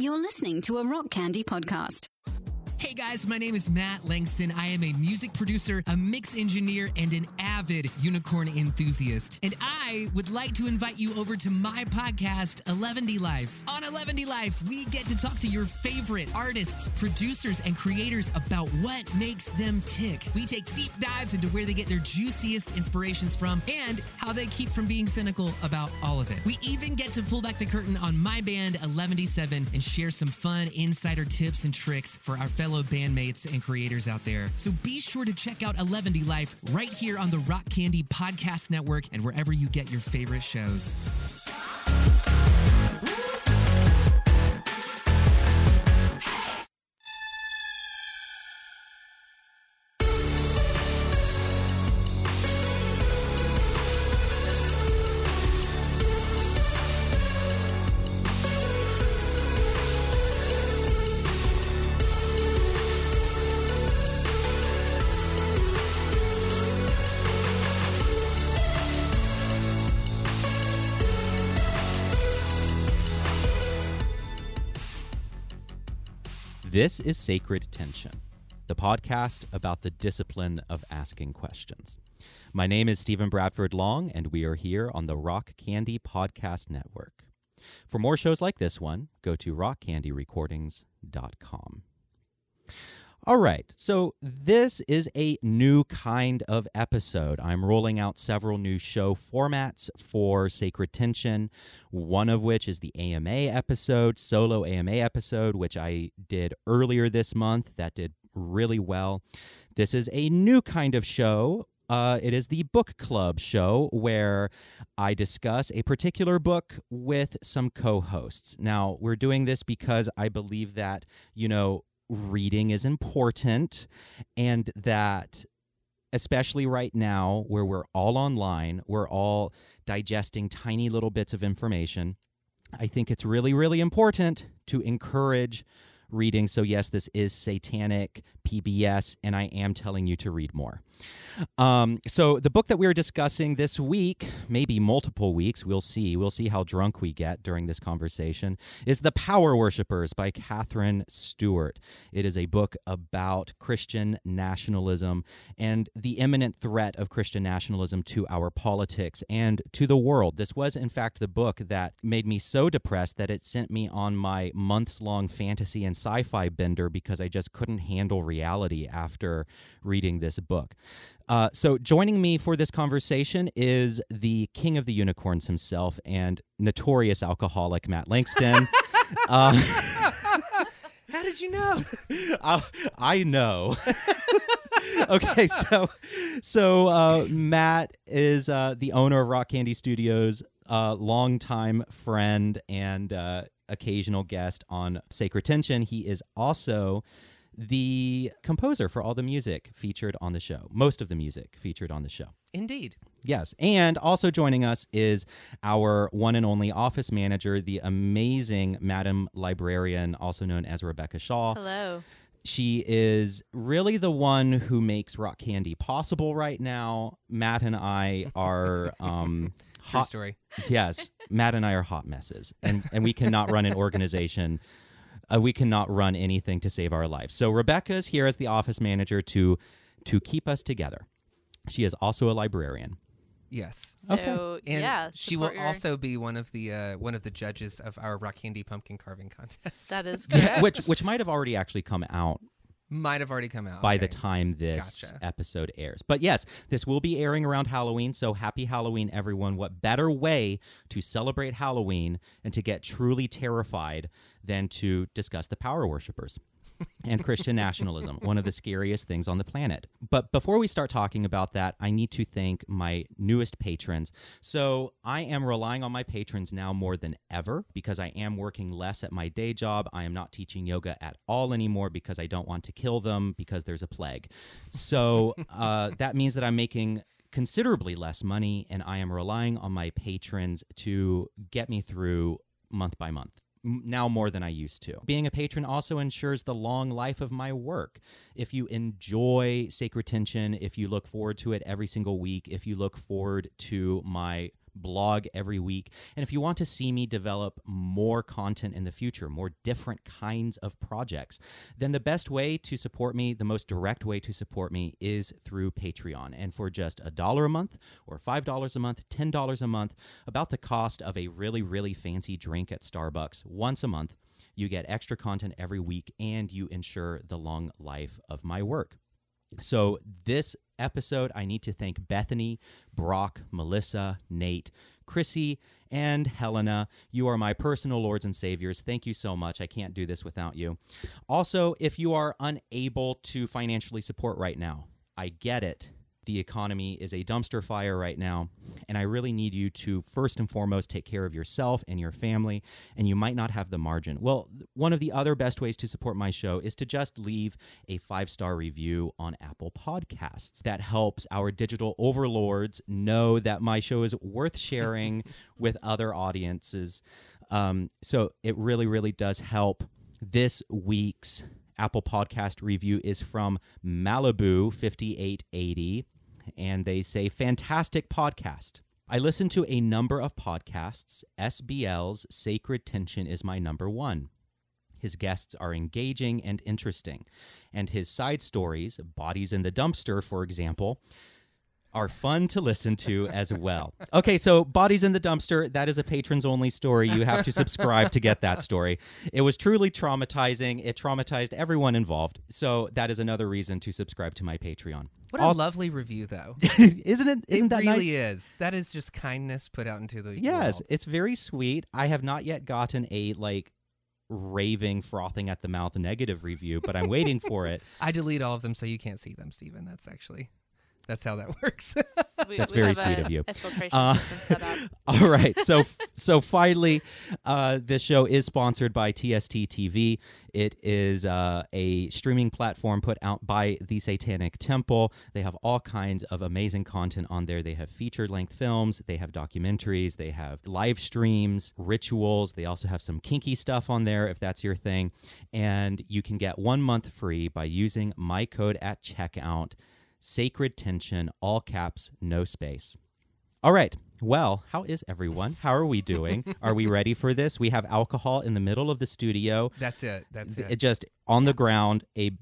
You're listening to a Rock Candy podcast. Hey guys, my name is Matt Langston. I am a music producer, a mix engineer, and an avid unicorn enthusiast. And I would like to invite you over to my podcast, 11D Life. On 11D Life, we get to talk to your favorite artists, producers, and creators about what makes them tick. We take deep dives into where they get their juiciest inspirations from and how they keep from being cynical about all of it. We even get to pull back the curtain on my band, 11D7, and share some fun insider tips and tricks for our fellow bandmates and creators out there. So be sure to check out 11D Life right here on the Rock Candy Podcast Network and wherever you get your favorite shows. This is Sacred Tension, the podcast about the discipline of asking questions. My name is Stephen Bradford Long, and we are here on the Rock Candy Podcast Network. For more shows like this one, go to rockcandyrecordings.com. All right, so this is a new kind of episode. I'm rolling out several new show formats for Sacred Tension, one of which is the AMA episode, solo AMA episode, which I did earlier this month. That did really well. This is a new kind of show uh, it is the book club show where I discuss a particular book with some co hosts. Now, we're doing this because I believe that, you know, reading is important and that especially right now where we're all online, we're all digesting tiny little bits of information. I think it's really, really important to encourage reading. So, yes, this is satanic PBS, and I am telling you to read more. Um, so, the book that we're discussing this week, maybe multiple weeks, we'll see. We'll see how drunk we get during this conversation, is The Power Worshippers by Katherine Stewart. It is a book about Christian nationalism and the imminent threat of Christian nationalism to our politics and to the world. This was, in fact, the book that made me so depressed that it sent me on my months long fantasy and sci fi bender because I just couldn't handle reality after reading this book. Uh, so, joining me for this conversation is the king of the unicorns himself and notorious alcoholic Matt Langston. uh, How did you know? I, I know. okay, so so uh, Matt is uh, the owner of Rock Candy Studios, uh, longtime friend and uh, occasional guest on Sacred Tension. He is also the composer for all the music featured on the show, most of the music featured on the show. Indeed. Yes. And also joining us is our one and only office manager, the amazing Madam Librarian, also known as Rebecca Shaw. Hello. She is really the one who makes rock candy possible right now. Matt and I are um True hot story. yes. Matt and I are hot messes. And and we cannot run an organization uh, we cannot run anything to save our lives. So Rebecca is here as the office manager to to keep us together. She is also a librarian. Yes. So And yeah, she will your- also be one of the uh, one of the judges of our rock candy pumpkin carving contest. That is correct. which which might have already actually come out might have already come out by the time this Gotcha. episode airs. But yes, this will be airing around Halloween, so happy Halloween, everyone. What better way to celebrate Halloween and to get truly terrified than to discuss the power worshippers? And Christian nationalism, one of the scariest things on the planet. But before we start talking about that, I need to thank my newest patrons. So I am relying on my patrons now more than ever because I am working less at my day job. I am not teaching yoga at all anymore because I don't want to kill them because there's a plague. So uh, that means that I'm making considerably less money and I am relying on my patrons to get me through month by month now more than I used to. Being a patron also ensures the long life of my work. If you enjoy Sacred Tension, if you look forward to it every single week, if you look forward to my blog every week. And if you want to see me develop more content in the future, more different kinds of projects, then the best way to support me, the most direct way to support me is through Patreon. And for just a dollar a month or $5 a month, $10 a month, about the cost of a really, really fancy drink at Starbucks once a month, you get extra content every week and you ensure the long life of my work. So, this episode, I need to thank Bethany, Brock, Melissa, Nate, Chrissy, and Helena. You are my personal lords and saviors. Thank you so much. I can't do this without you. Also, if you are unable to financially support right now, I get it the economy is a dumpster fire right now. And I really need you to, first and foremost, take care of yourself and your family. And you might not have the margin. Well, one of the other best ways to support my show is to just leave a five star review on Apple Podcasts. That helps our digital overlords know that my show is worth sharing with other audiences. Um, so it really, really does help. This week's Apple Podcast review is from Malibu 5880 and they say, Fantastic podcast. I listen to a number of podcasts. SBL's Sacred Tension is my number one. His guests are engaging and interesting, and his side stories, Bodies in the Dumpster, for example, are fun to listen to as well. Okay, so Bodies in the Dumpster, that is a patrons only story. You have to subscribe to get that story. It was truly traumatizing. It traumatized everyone involved. So that is another reason to subscribe to my Patreon. What a lovely review, though. isn't it? Isn't it that really nice? is. That is just kindness put out into the Yes, world. it's very sweet. I have not yet gotten a like raving, frothing at the mouth negative review, but I'm waiting for it. I delete all of them so you can't see them, Stephen. That's actually that's how that works. We, That's we very have sweet a, of you. Uh, set. All right, so so finally, uh, this show is sponsored by TST TV. It is uh, a streaming platform put out by the Satanic Temple. They have all kinds of amazing content on there. They have feature length films, they have documentaries, they have live streams, rituals. They also have some kinky stuff on there if that's your thing. And you can get one month free by using my code at checkout. Sacred tension, all caps, no space. All right. Well, how is everyone? How are we doing? are we ready for this? We have alcohol in the middle of the studio. that's it. That's it. It just on the ground, a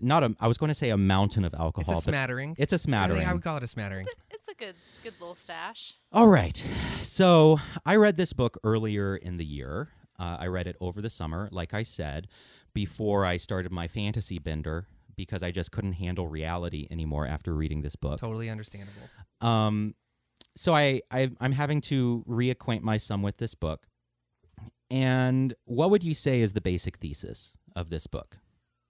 not a. I was going to say a mountain of alcohol. It's a smattering. it's a I, think smattering. I would call it a smattering. It's a good, good little stash. All right. So I read this book earlier in the year. Uh, I read it over the summer, like I said, before I started my fantasy bender because I just couldn't handle reality anymore after reading this book. Totally understandable. Um, so I, I I'm having to reacquaint my son with this book. And what would you say is the basic thesis of this book?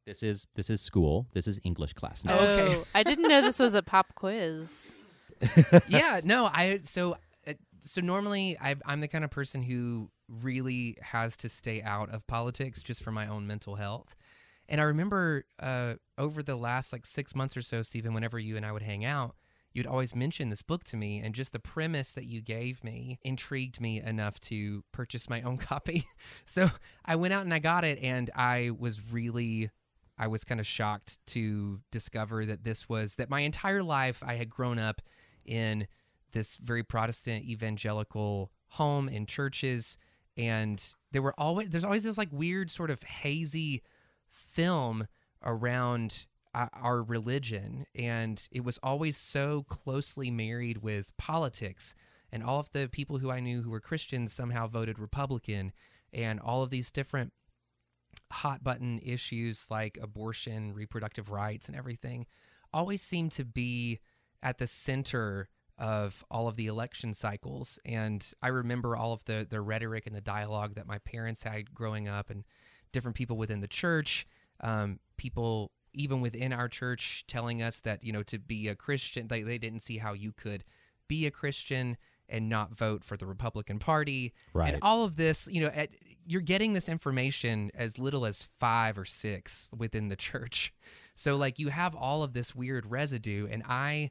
This is this is school. This is English class. now. Oh, okay. Oh, I didn't know this was a pop quiz. yeah, no, I so uh, so normally I, I'm the kind of person who really has to stay out of politics just for my own mental health. And I remember uh, over the last like six months or so, Stephen, whenever you and I would hang out, you'd always mention this book to me, and just the premise that you gave me intrigued me enough to purchase my own copy. so I went out and I got it, and I was really I was kind of shocked to discover that this was that my entire life I had grown up in this very Protestant evangelical home in churches and there were always there's always this like weird sort of hazy film around uh, our religion and it was always so closely married with politics and all of the people who I knew who were Christians somehow voted Republican and all of these different hot button issues like abortion, reproductive rights, and everything always seemed to be at the center of all of the election cycles. And I remember all of the, the rhetoric and the dialogue that my parents had growing up, and different people within the church, um, people even within our church telling us that, you know, to be a Christian, they, they didn't see how you could be a Christian and not vote for the Republican Party. Right. And all of this, you know, at, you're getting this information as little as five or six within the church. So, like, you have all of this weird residue. And I,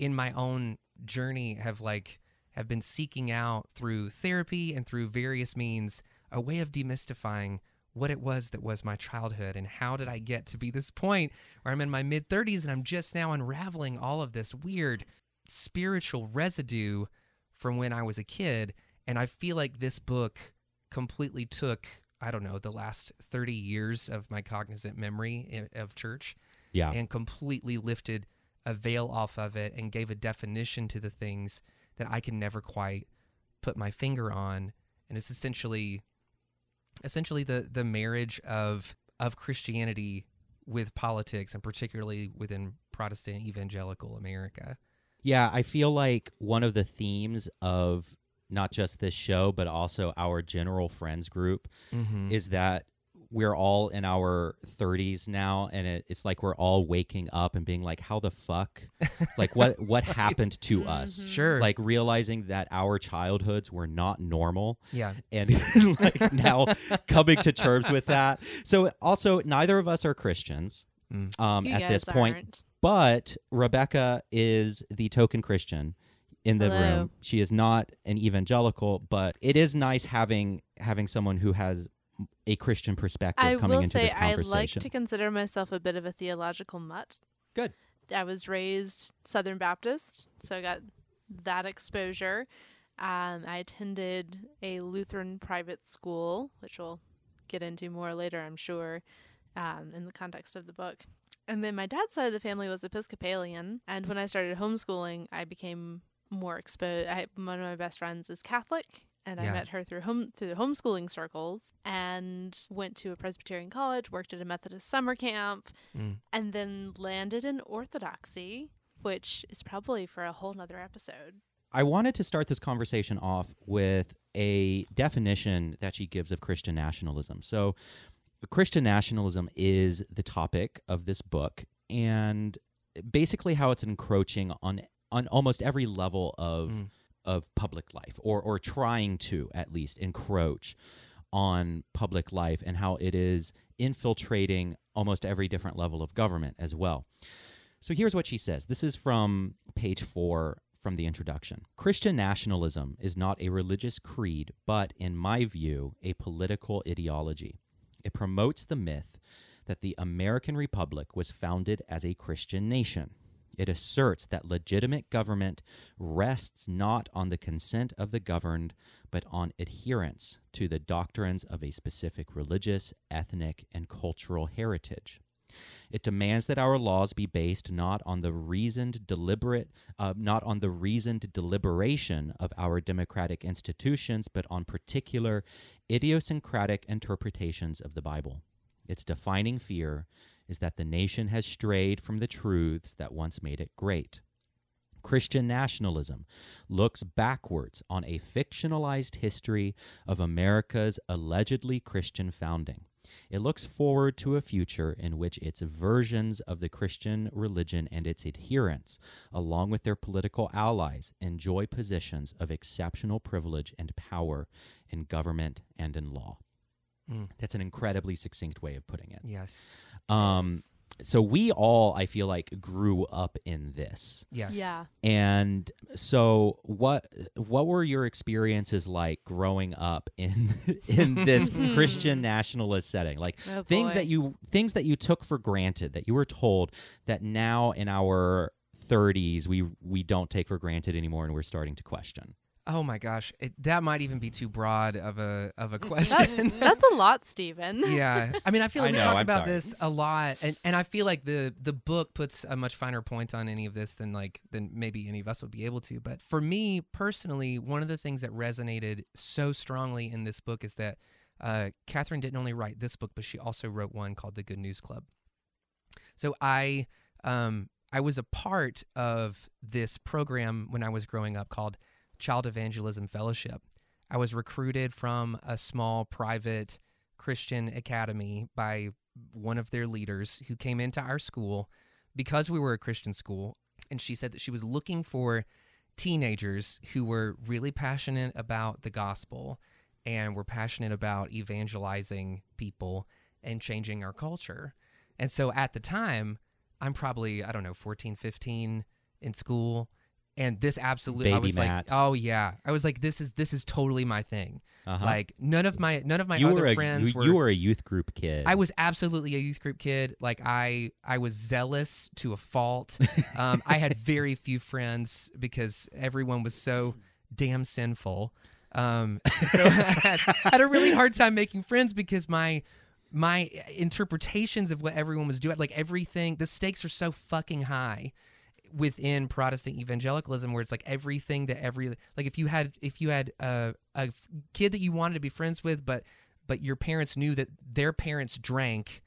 in my own journey, have like, have been seeking out through therapy and through various means a way of demystifying what it was that was my childhood and how did I get to be this point where I'm in my mid 30s and I'm just now unraveling all of this weird spiritual residue from when I was a kid. And I feel like this book completely took, I don't know, the last 30 years of my cognizant memory of church Yeah. and completely lifted a veil off of it and gave a definition to the things that I can never quite put my finger on. And it's essentially essentially the the marriage of of Christianity with politics and particularly within Protestant evangelical America. Yeah, I feel like one of the themes of not just this show, but also our general friends group Mm-hmm. is that we're all in our 30s now and it, it's like we're all waking up and being like how the fuck like what what happened to us Sure. like realizing that our childhoods were not normal yeah. and like now coming to terms with that so also neither of us are christians Mm. um, You at this point aren't. but Rebecca is the token Christian in the Hello. room. She is not an evangelical, but it is nice having having someone who has a Christian perspective I coming into say this I like to consider myself a bit of a theological mutt. Good. I was raised Southern Baptist, so I got that exposure. Um, I attended a Lutheran private school, which we'll get into more later, I'm sure, um, in the context of the book. And then my dad's side of the family was Episcopalian, and when I started homeschooling, I became more exposed. I, one of my best friends is Catholic, and Yeah. I met her through home through the homeschooling circles, and went to a Presbyterian college, worked at a Methodist summer camp, Mm. and then landed in Orthodoxy, which is probably for a whole nother episode. I wanted to start this conversation off with a definition that she gives of Christian nationalism. So, Christian nationalism is the topic of this book, and basically how it's encroaching on on almost every level of Mm. Of public life, or or trying to at least encroach on public life, and how it is infiltrating almost every different level of government as well. So here's what she says. This is from page four from the introduction. Christian nationalism is not a religious creed, but, in my view, a political ideology. It promotes the myth that the American Republic was founded as a Christian nation. It asserts that legitimate government rests not on the consent of the governed, but on adherence to the doctrines of a specific religious, ethnic, and cultural heritage. It demands that our laws be based not on the reasoned deliberate, uh, not on the reasoned deliberation of our democratic institutions, but on particular idiosyncratic interpretations of the Bible. Its defining fear is that the nation has strayed from the truths that once made it great. Christian nationalism looks backwards on a fictionalized history of America's allegedly Christian founding. It looks forward to a future in which its versions of the Christian religion and its adherents, along with their political allies, enjoy positions of exceptional privilege and power in government and in law. Mm. That's an incredibly succinct way of putting it. Yes. Um, so we all, I feel like, grew up in this. Yes. Yeah. And so what what were your experiences like growing up in in this Christian nationalist setting? Like Oh, things boy. that you things that you took for granted that you were told that now in our 30s we we don't take for granted anymore and we're starting to question. Oh my gosh, it, that might even be too broad of a of a That- question. that's a lot, Stephen. yeah, I mean, I feel I like we know, talk I'm about sorry. this a lot, and, and I feel like the the book puts a much finer point on any of this than like than maybe any of us would be able to. But for me personally, one of the things that resonated so strongly in this book is that uh, Katherine didn't only write this book, but she also wrote one called The Good News Club. So I um, I was a part of this program when I was growing up called Child Evangelism Fellowship. I was recruited from a small private Christian academy by one of their leaders who came into our school because we were a Christian school. And she said that she was looking for teenagers who were really passionate about the gospel and were passionate about evangelizing people and changing our culture. And so at the time, I'm probably, I don't know, 14, 15 in school. And this absolutely, I was Matt. like, oh yeah, I was like, this is this is totally my thing. Uh-huh. Like none of my none of my you other were a friends you, were. you were a youth group kid. I was absolutely a youth group kid. Like I, I was zealous to a fault. Um, I had very few friends because everyone was so damn sinful. Um, so I had, had a really hard time making friends because my my interpretations of what everyone was doing, like everything, the stakes are so fucking high within Protestant evangelicalism, where it's like everything that every like if you had if you had uh, a, a kid that you wanted to be friends with, but but your parents knew that their parents drank,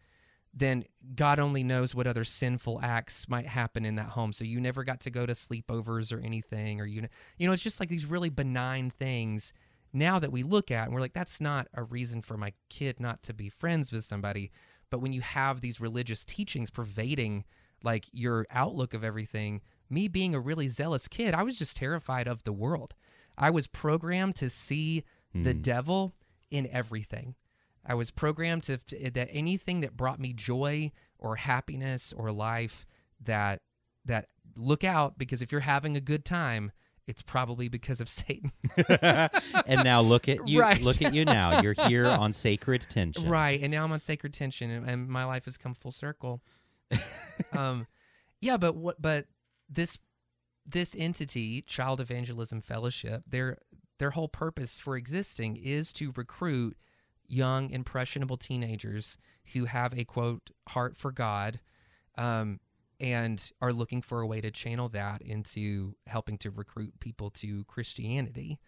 then God only knows what other sinful acts might happen in that home. So you never got to go to sleepovers or anything, or you you know, it's just like these really benign things now that we look at and we're like, that's not a reason for my kid not to be friends with somebody. But when you have these religious teachings pervading like your outlook of everything, me being a really zealous kid, I was just terrified of the world. I was programmed to see the hmm. devil in everything. I was programmed to, to that anything that brought me joy or happiness or life that that look out because if you're having a good time, it's probably because of Satan. and now look at you. Right. Look at you now. You're here on Sacred Tension. Right. And now I'm on sacred tension and, and my life has come full circle. um yeah, but what but this this entity, Child Evangelism Fellowship, their their whole purpose for existing is to recruit young impressionable teenagers who have a quote heart for God um and are looking for a way to channel that into helping to recruit people to Christianity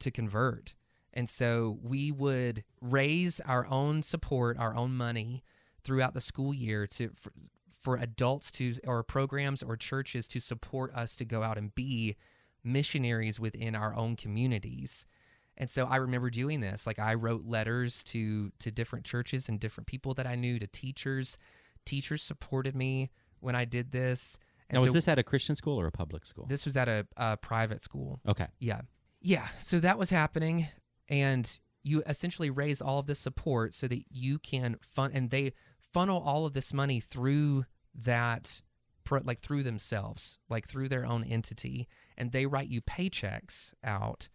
to convert. And so we would raise our own support, our own money throughout the school year to for, for adults to or programs or churches to support us to go out and be missionaries within our own communities. And so I remember doing this. Like I wrote letters to to different churches and different people that I knew, to teachers. Teachers supported me when I did this. And Now, was so this at a Christian school or a public school? this was at a, a private school. okay. Yeah. Yeah. So that was happening. And you essentially raise all of this support so that you can fund, and they funnel all of this money through that, like through themselves, like through their own entity. And they write you paychecks out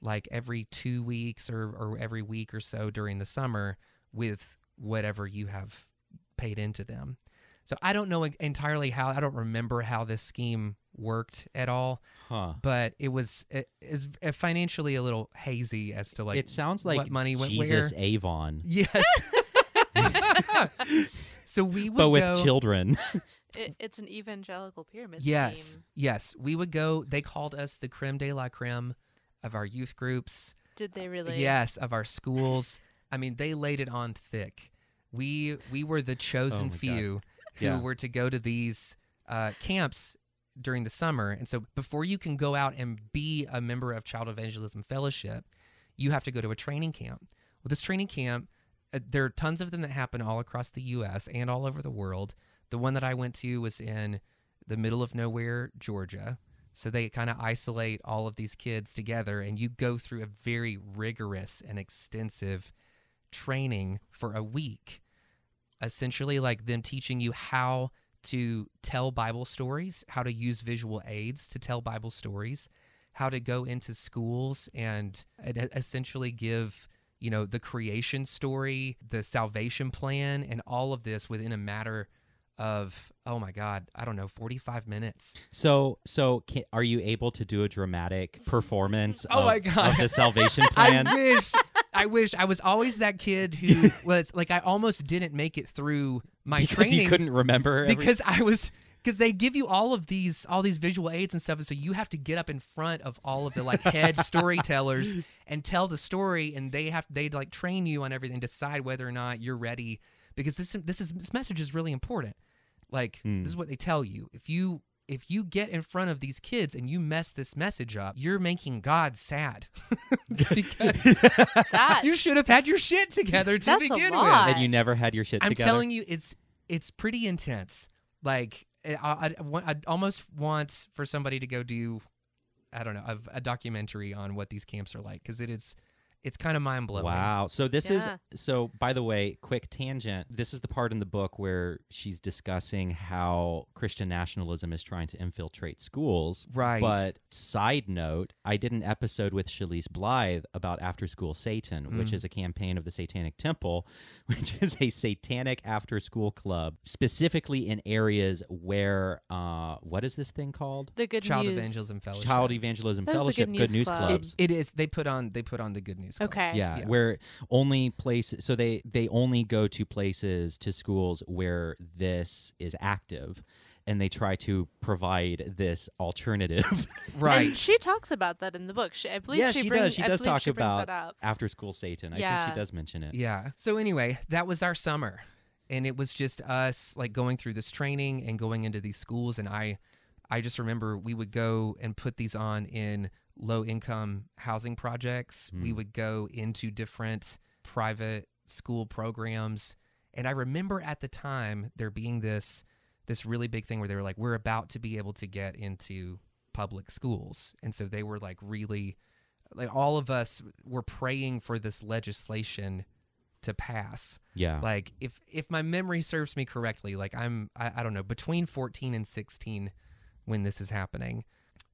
like every two weeks or, or every week or so during the summer with whatever you have paid into them. So I don't know entirely how, I don't remember how this scheme worked at all Huh. but it was it is financially a little hazy as to like it sounds like what money went Jesus where. Avon, Yes. so we would but with go. children. It, it's an evangelical pyramid yes, scheme. yes, we would go. They called us the creme de la creme of our youth groups. Did they really? Yes, of our schools. I mean, they laid it on thick. We we were the chosen Oh my God. few who Yeah. were to go to these uh, camps during the summer. And so before you can go out and be a member of Child Evangelism Fellowship, you have to go to a training camp. Well, this training camp, uh, there are tons of them that happen all across the U.S. and all over the world. The one that I went to was in the middle of nowhere, Georgia. So they kind of isolate all of these kids together, and you go through a very rigorous and extensive training for a week. Essentially, like them teaching you how to tell Bible stories, how to use visual aids to tell Bible stories, how to go into schools and, and essentially give you know the creation story, the salvation plan, and all of this within a matter of oh my god, I don't know, forty five minutes. So, so can, are you able to do a dramatic performance? Oh of, my God. Of the salvation plan. I wish. I wish I was always that kid who was like I almost didn't make it through my because training you couldn't remember. every- because I was because they give you all of these all these visual aids and stuff, and so you have to get up in front of all of the like head storytellers and tell the story, and they have they like train you on everything, decide whether or not you're ready because this this is this message is really important. Like Hmm. this is what they tell you if you. If you get in front of these kids and you mess this message up, you're making God sad because That you should have had your shit together to That's a begin lot. with. and you never had your shit I'm together. telling you, it's it's pretty intense. Like I, I, almost want for somebody to go do, I don't know, a, a documentary on what these camps are like because it is, it's kind of mind blowing. Wow. So this Yeah. is so by the way, quick tangent. This is the part in the book where she's discussing how Christian nationalism is trying to infiltrate schools. Right. But side note, I did an episode with Shalise Blythe about After School Satan, which Mm. is a campaign of the Satanic Temple, which is a satanic after school club, specifically in areas where uh what is this thing called? The good Child news. Evangelism Fellowship. Child Evangelism That Fellowship, Good Good News News Club. Clubs. It is. They put on. They put on the Good News. Club. Okay. Yeah, Yeah. where only places so they they only go to places to schools where this is active and they try to provide this alternative. Right. And she talks about that in the book. She, I believe yeah, she, she brings, does. She I does talk she about after school Satan. I think she does mention it. Yeah. So anyway, that was our summer. And it was just us like going through this training and going into these schools and I I just remember we would go and put these on in low income housing projects. We Mm. would go into different private school programs and I remember at the time there being this this really big thing where they were like we're about to be able to get into public schools. And so they were like really like all of us were praying for this legislation to pass. Yeah. Like if if my memory serves me correctly, like I'm I, I don't know between 14 and 16 when this is happening.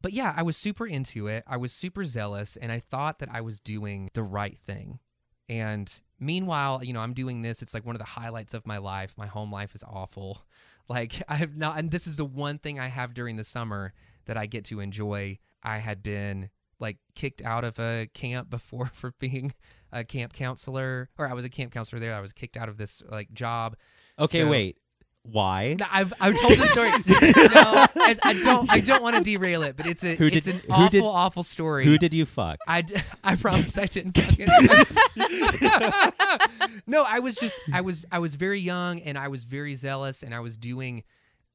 But yeah, I was super into it. I was super zealous, and I thought that I was doing the right thing. And meanwhile, you know, I'm doing this. It's like one of the highlights of my life. My home life is awful. Like I have not, and this is the one thing I have during the summer that I get to enjoy. I had been like kicked out of a camp before for being a camp counselor, or I was a camp counselor there. I was kicked out of this like job. okay, so- wait. Why? No, I've I've told the story. no, I, I don't I don't want to derail it, but it's a it's an awful did- awful story. Who did you fuck? I, d- I promise I didn't no, I was just I was I was very young and I was very zealous and I was doing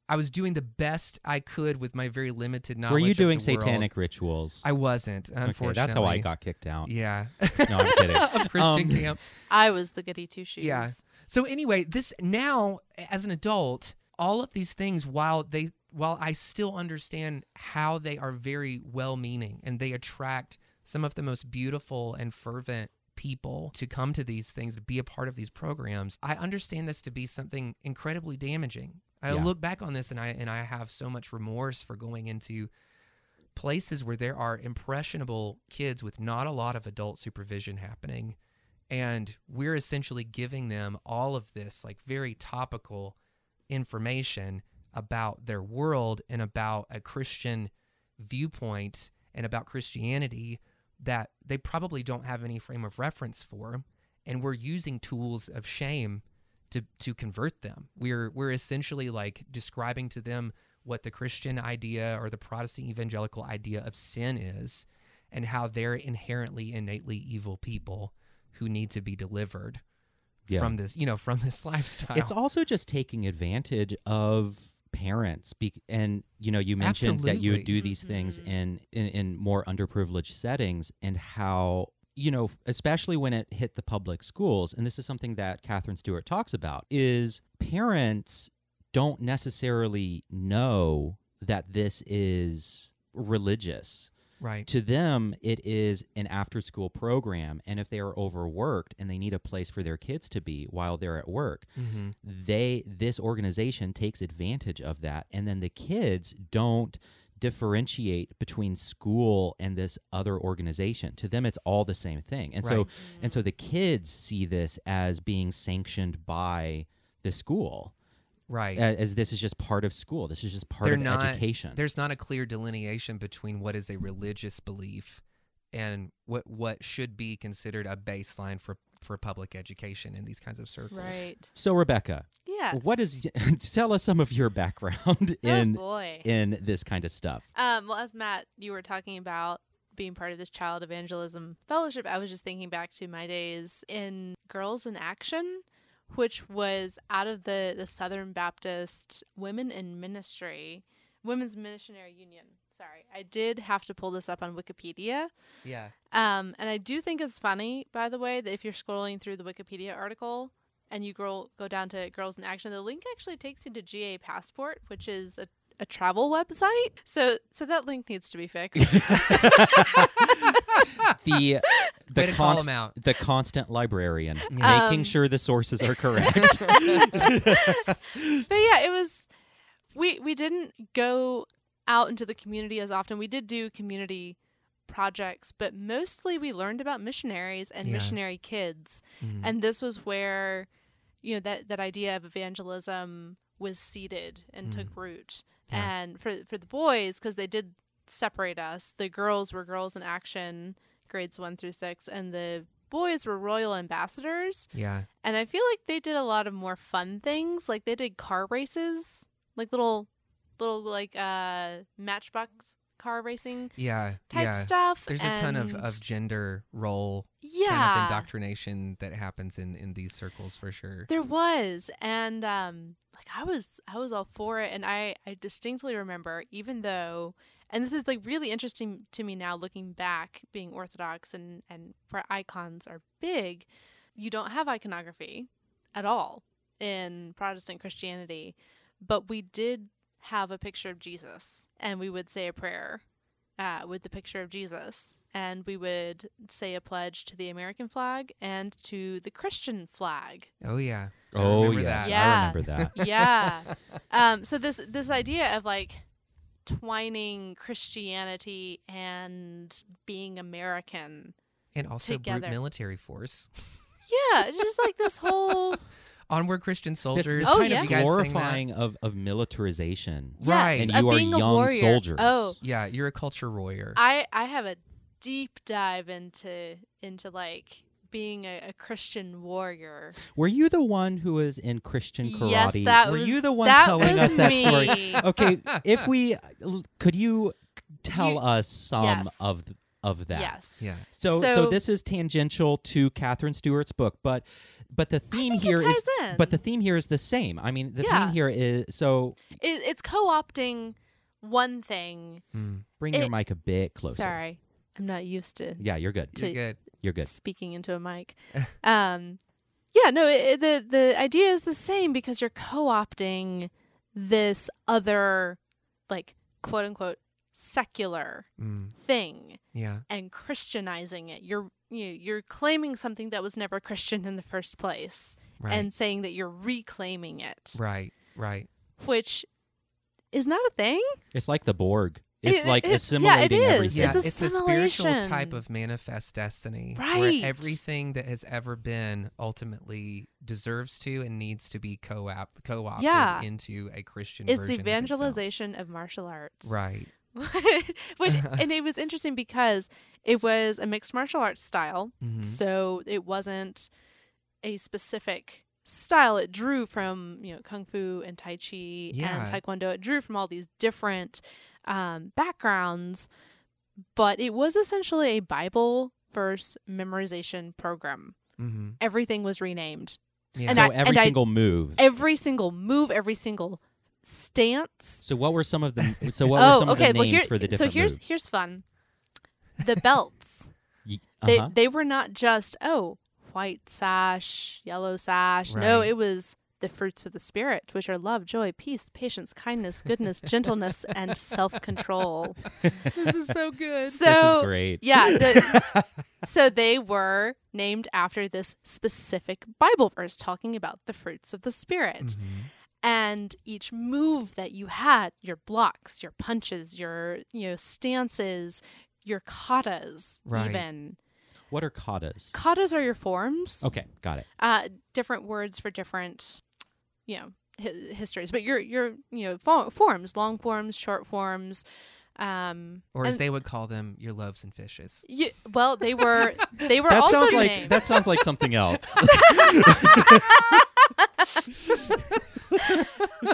I was doing the best I could with my very limited knowledge. Were you of doing the world. satanic rituals? I wasn't. Unfortunately, okay, that's how I got kicked out. Yeah, No, I'm kidding. of Christian Um, camp. I was the goody two shoes. Yeah. So anyway, this now as an adult, all of these things while they while I still understand how they are very well-meaning and they attract some of the most beautiful and fervent people to come to these things to be a part of these programs, I understand this to be something incredibly damaging. I Yeah. look back on this and I and I have so much remorse for going into places where there are impressionable kids with not a lot of adult supervision happening and we're essentially giving them all of this like very topical information about their world and about a Christian viewpoint and about Christianity that they probably don't have any frame of reference for and we're using tools of shame to to convert them. We're we're essentially like describing to them what the Christian idea or the Protestant evangelical idea of sin is and how they're inherently innately evil people who need to be delivered Yeah. from this, you know, from this lifestyle. It's also just taking advantage of parents be- and you know you mentioned that you would Absolutely. do these things mm-hmm. in, in in more underprivileged settings and how you know especially when it hit the public schools and this is something that katherine stewart talks about is parents don't necessarily know that this is religious right. to them it is an after school program and if they are overworked and they need a place for their kids to be while they're at work Mm-hmm. they this organization takes advantage of that and then the kids don't differentiate between school and this other organization to them it's all the same thing and so Right. and so the kids see this as being sanctioned by the school Right. a- as this is just part of school this is just part They're of not- education There's not a clear delineation between what is a religious belief and what what should be considered a baseline for for public education in these kinds of circles. Right. so rebecca Yes. what is tell us some of your background Oh in boy. in this kind of stuff Um, well, as Matt, you were talking about being part of this child evangelism fellowship, I was just thinking back to my days in Girls in Action, which was out of the, the Southern Baptist Women in Ministry, Women's Missionary Union. Sorry, I did have to pull this up on Wikipedia. Yeah. Um, and I do think it's funny, by the way, that if you're scrolling through the Wikipedia article and you go, go down to Girls in Action, the link actually takes you to GA Passport, which is a, a travel website. So, so that link needs to be fixed. the the Way call const- out. the constant librarian, Yeah. making Um, sure the sources are correct. but yeah, it was we we didn't go out into the community as often. We did do community projects, but mostly we learned about missionaries and Yeah. missionary kids. Mhm. And this was where you know that that idea of evangelism was seeded and took root. Mm. Yeah. And for for the boys cuz they did separate us. The girls were girls in action, grades 1 through 6, and the boys were royal ambassadors. yeah. And I feel like they did a lot of more fun things. Like they did car races, like little, little like uh matchbox car racing Yeah. type yeah. stuff. There's a ton of, of gender role yeah, kind of indoctrination that happens in, in these circles for sure. there was, and um, like I was, I was all for it, and I, I distinctly remember, even though, and this is like really interesting to me now, looking back, being Orthodox and and where icons are big, you don't have iconography at all in Protestant Christianity, but we did have a picture of Jesus, and we would say a prayer uh, with the picture of Jesus, and we would say a pledge to the American flag and to the Christian flag. Oh yeah. I oh remember yes, that. Yeah. I remember that. Yeah. um, so this this idea of like twining Christianity and being American. And also Together. brute military force. Yeah, just like this whole Onward Christian soldiers. this Oh, kind yeah. of You guys sang that? glorifying of, of militarization. Right. yes, And you are being a young warrior. soldiers. Oh, Yeah, you're a culture warrior. I I have a deep dive into into like being a, a Christian warrior. Were you the one who was in Christian karate? Yes, that Were was you the one telling was us that me. story? Okay, if we could you tell You- us some Yes. of of that? Yes. yeah. So, so So- this is tangential to Katherine Stewart's book, but but the theme here is ties in. but the theme here is the same. I mean, the Yeah. theme here is so It, it's co-opting one thing. Mm. bring your mic a bit closer. Sorry, I'm not used to Yeah, you're good. You're good. You're good. speaking into a mic. um, yeah, no, it, the the idea is the same because you're co-opting this other, like quote unquote, secular Mm. thing Yeah. and Christianizing it. You're you you're claiming something that was never Christian in the first place Right. and saying that you're reclaiming it, right. Right. which is not a thing. It's like the Borg. It's It- like it's- assimilating yeah, it is. everything. Yeah, It's it's, a spiritual type of manifest destiny Right. where everything that has ever been ultimately deserves to and needs to be co-op co-opted Yeah. into a Christian It's version the of evangelization of martial arts. Right. Which and it was interesting because it was a mixed martial arts style. Mhm. So it wasn't a specific style. It drew from, you know, kung fu and tai chi Yeah. and taekwondo. It drew from all these different um, backgrounds, but it was essentially a Bible verse memorization program. Mm-hmm. Everything was renamed. Yeah. And so I- every I- single move. Every single move, every single stance. so what were some of the so what were oh, some okay. of the well, names here, for the different so different here's moves? here's fun. The belts. They uh-huh. they were not just oh white sash, yellow sash. No, it was the fruits of the spirit, which are love, joy, peace, patience, kindness, goodness, gentleness, and self control. this is so good. So this is great. yeah, the, so they were named after this specific Bible verse talking about the fruits of the spirit. Mhm. And each move that you had your blocks your punches your you know stances your katas Right. even What are katas? katas are your forms Okay, got it. uh different words for different you know hi- histories but your your you know fo- forms long forms short forms um Or as they would call them, your loaves and fishes. you, well they were they were That also sounds like named that sounds like something else.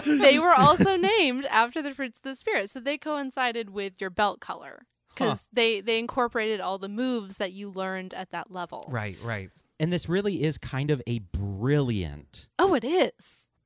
they were also named after the fruits of the spirit so they coincided with your belt color because they they incorporated all the moves that you learned at that level Right, right. and this really is kind of a brilliant oh it is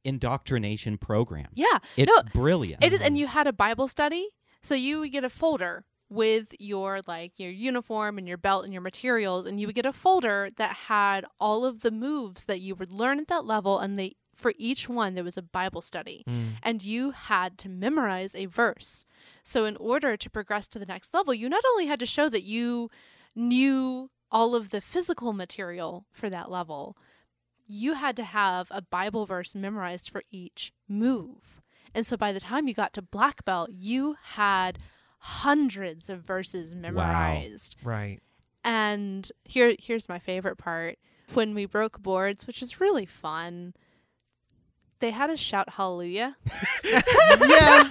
indoctrination program. yeah It's no brilliant. it is and you had a bible study so you would get a folder with your like your uniform and your belt and your materials and you would get a folder that had all of the moves that you would learn at that level and they for each one there was a bible study Mm. and you had to memorize a verse. So, in order to progress to the next level, you not only had to show that you knew all of the physical material for that level, you had to have a Bible verse memorized for each move. And so by the time you got to black belt, you had hundreds of verses memorized. Right. And here here's my favorite part. When we broke boards, which is really fun, they had us shout hallelujah. yes.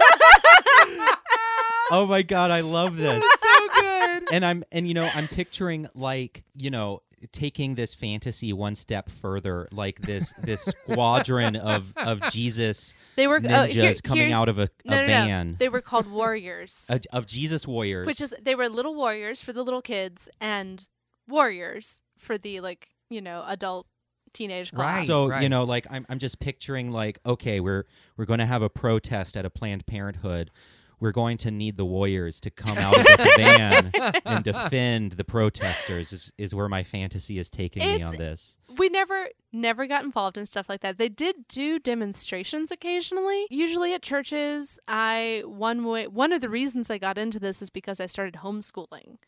oh my god, I love this. So good. And I'm and you know, I'm picturing like, you know, taking this fantasy one step further, like this this squadron of of Jesus They were uh, ninjas oh, here- coming out of a, no, a no, van. No. They were called warriors, of- of Jesus warriors. which is they were little warriors for the little kids and warriors for the like you know adult teenage class. Right. so you know like I'm I'm just picturing like okay we're we're going to have a protest at a Planned Parenthood. We're going to need the warriors to come out of this van and defend the protesters. Is is where my fantasy is taking me on this. we never never got involved in stuff like that. They did do demonstrations occasionally, usually at churches. I one way one of the reasons I got into this is because I started homeschooling.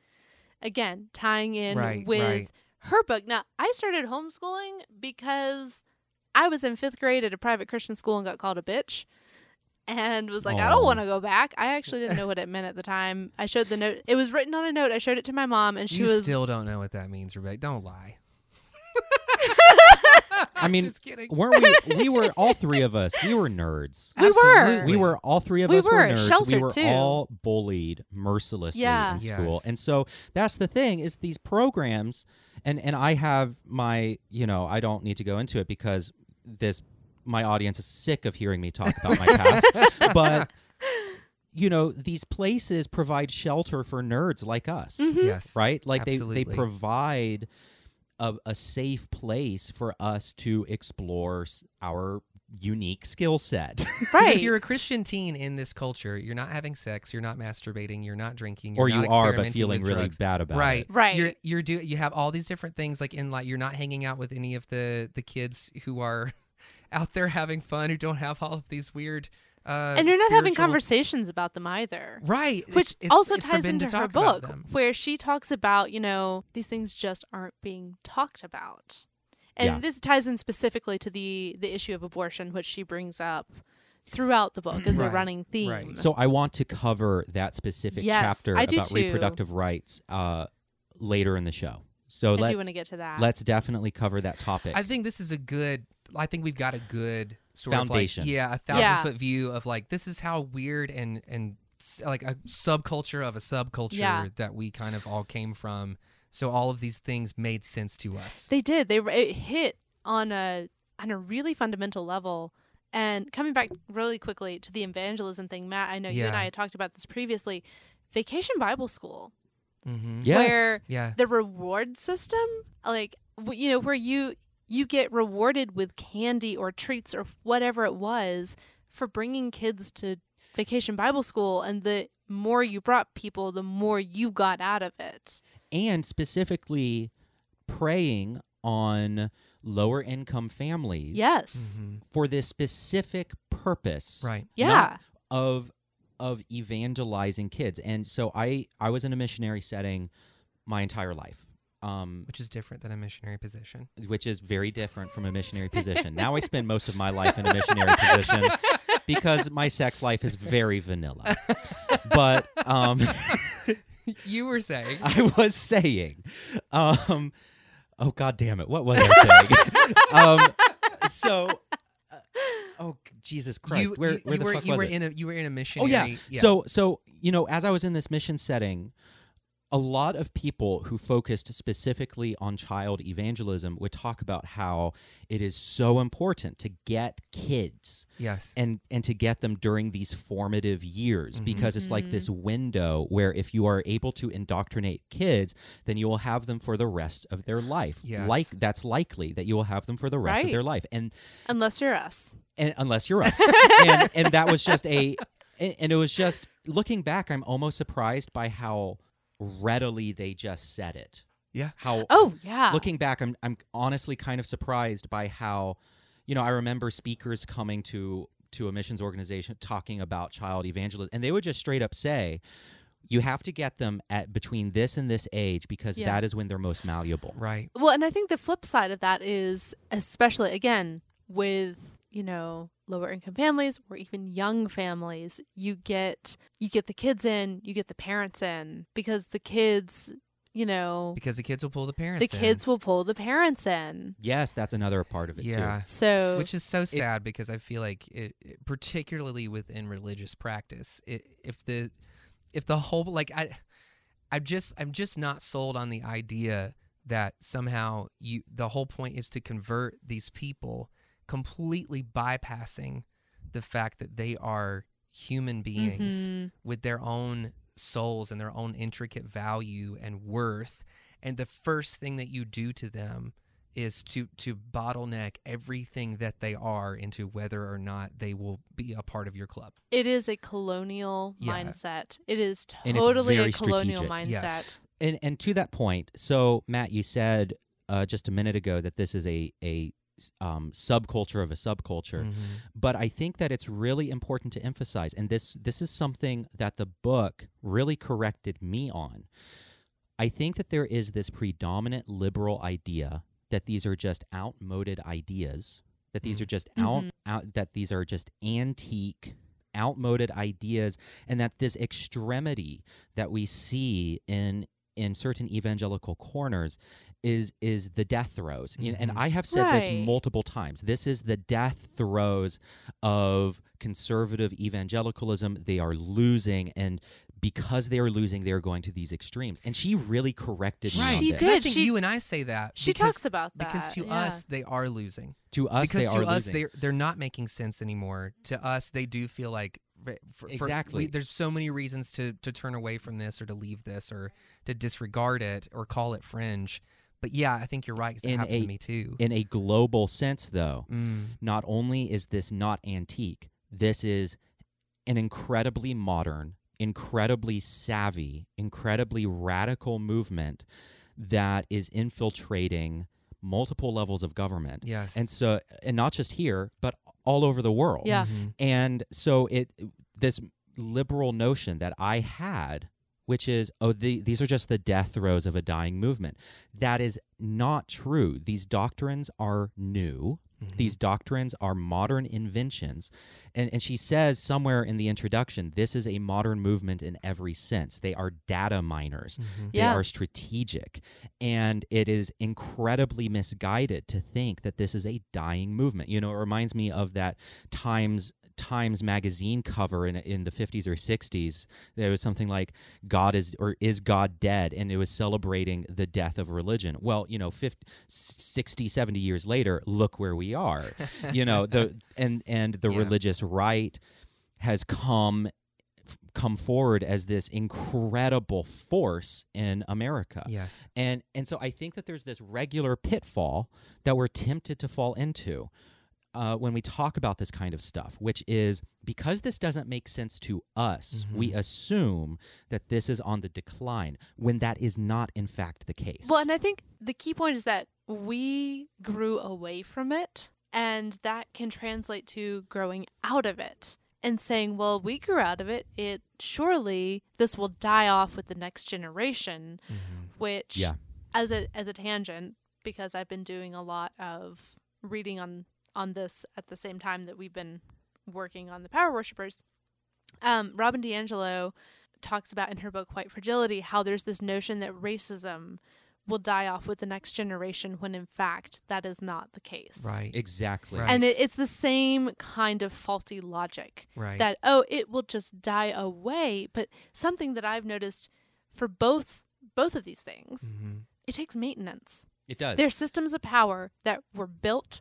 Again, tying in Right, with right. her book. Now, I started homeschooling because I was in 5th grade at a private Christian school and got called a bitch. And was like, I don't oh. want to go back. I actually didn't know what it meant at the time. I showed the note. It was written on a note. I showed it to my mom, and she you was still don't know what that means, Rebecca. Don't lie. I mean, Just kidding. weren't we? We were all three of us. We were nerds. We were. We were all three of We us were, nerds. we were too. all bullied mercilessly Yeah. in school, Yes. and so that's the thing is these programs, and and I have my you know I don't need to go into it because this my audience is sick of hearing me talk about my past, but you know these places provide shelter for nerds like us Mhm. Yes. right? Like they they provide a, a safe place for us to explore our unique skill set. right. If you're a Christian teen in this culture, you're not having sex, you're not masturbating, you're not drinking, you're or you not are, but feeling really drugs. bad about right, it. Right. You're you're do you have all these different things like in like you're not hanging out with any of the the kids who are out there having fun who don't have all of these weird. Uh, and you're not having conversations about them either. Right. Which it's, it's, also it's ties into her book, where she talks about, you know, these things just aren't being talked about. And Yeah. this ties in specifically to the the issue of abortion, which she brings up throughout the book as a running theme. right. So I want to cover that specific Yes, chapter I do about too. reproductive rights uh, later in the show. So I let's do want to get to that. let's definitely cover that topic. I think this is a good. I think we've got a good sort Foundation. of like yeah, a thousand Yeah. foot view of like this is how weird and and like a subculture of a subculture Yeah. that we kind of all came from. So all of these things made sense to us. They did. They it hit on a on a really fundamental level. And coming back really quickly to the evangelism thing, Matt, I know you and I had talked about this previously. Vacation Bible School, mm-hmm. yes. where Yeah. the reward system, like you know, where you you get rewarded with candy or treats or whatever it was for bringing kids to Vacation Bible School, and the more you brought people, the more you got out of it. and specifically preying on lower income families Yes, Mhm. for this specific purpose Right. yeah, of of evangelizing kids and so i i was in a missionary setting my entire life um Which is different than a missionary position. which is very different from a missionary position now i spend most of my life in a missionary position because my sex life is very vanilla but um you were saying. I was saying, um, oh god damn it, what was I saying? um, so, uh, oh Jesus Christ, you, where you, where you the were fuck you was were it? in a you were in a oh missionary. yeah. so so you know, as I was in this mission setting. A lot of people who focused specifically on child evangelism would talk about how it is so important to get kids yes. and and to get them during these formative years Mhm. because it's like this window where if you are able to indoctrinate kids then you will have them for the rest of their life Yes. like that's likely that you will have them for the rest of their life and unless you're us. and unless you're us and and that was just a and and it was just looking back i'm almost surprised by how readily they just said it Yeah. how Oh yeah, looking back i'm i'm honestly kind of surprised by how you know i remember speakers coming to to a missions organization talking about child evangelism and they would just straight up say You have to get them at between this and this age because Yeah. that is when they're most malleable. Right. Well, and I think the flip side of that is, especially again with you know lower income families or even young families, you get you get the kids in, you get the parents in because the kids, you know, Because the kids will pull the parents in the in. kids will pull the parents in. Yes, that's another part of it Yeah. So Which is so sad because I feel like it, it- particularly within religious practice, it, if the if the whole like I I'm just I'm just not sold on the idea that somehow you the whole point is to convert these people completely bypassing the fact that they are human beings Mhm. with their own souls and their own intricate value and worth and the first thing that you do to them is to to bottleneck everything that they are into whether or not they will be a part of your club. it is a colonial Yeah. mindset. It is totally a colonial strategic. mindset. Yes. And and to that point, so Matt, you said uh, just a minute ago that this is a a um, subculture of a subculture, Mm-hmm. but I think that it's really important to emphasize, and this this is something that the book really corrected me on. I think that there is this predominant liberal idea that these are just outmoded ideas, that these Mm. are just out, out that these are just antique, outmoded ideas, and that this extremity that we see in in certain evangelical corners is is the death throes. You know, And. Mm-hmm. I have said Right. this multiple times. This is the death throes of conservative evangelicalism. They are losing and because they are losing, they are going to these extremes. And she really corrected me Right. on She this. And I did. think She- you and I say that. She because- talks about that. because to yeah. us they are losing. To us, because they to are us losing. they're they're not making sense anymore. To us they do feel like for, for- Exactly. we, there's so many reasons to to turn away from this or to leave this or to disregard it or call it fringe. But yeah, I think you're right. 'cause It In happened a- to me too. In a global sense, though, Mm. not only is this not antique, this is an incredibly modern, incredibly savvy, incredibly radical movement that is infiltrating multiple levels of government. Yes. And so and not just here, but all over the world. Yeah. Mhm. And so it this liberal notion that I had which is oh the, these are just the death throes of a dying movement. That is not true. These doctrines are new. Mm-hmm. These doctrines are modern inventions. And, and she says somewhere in the introduction, this is a modern movement in every sense. They are data miners, Mhm. they Yeah. are strategic. And it is incredibly misguided to think that this is a dying movement. You know, it reminds me of that Times. Times magazine cover in in the 50s or 60s there was something like God is or is God dead? And it was celebrating the death of religion. Well you know 50, 60 70 years later look where we are. You know the and and the Yeah. religious right has come come forward as this incredible force in America. Yes. and and so I think that there's this regular pitfall that we're tempted to fall into uh, when we talk about this kind of stuff, which is because this doesn't make sense to us, we assume that this is on the decline when that is not in fact the case. Well, and I think the key point is that we grew away from it, and that can translate to growing out of it and saying, well, we grew out of it. It surely this will die off with the next generation, which, Yeah. as a as a tangent, because I've been doing a lot of reading on on this at the same time that we've been working on the power worshippers. Um, Robin DiAngelo talks about in her book White Fragility how there's this notion that racism will die off with the next generation when in fact that is not the case. Right. exactly. Right. And it, it's the same kind of faulty logic Right. that oh it will just die away, but something that I've noticed for both both of these things, Mhm. it takes maintenance. It does. They're systems of power that were built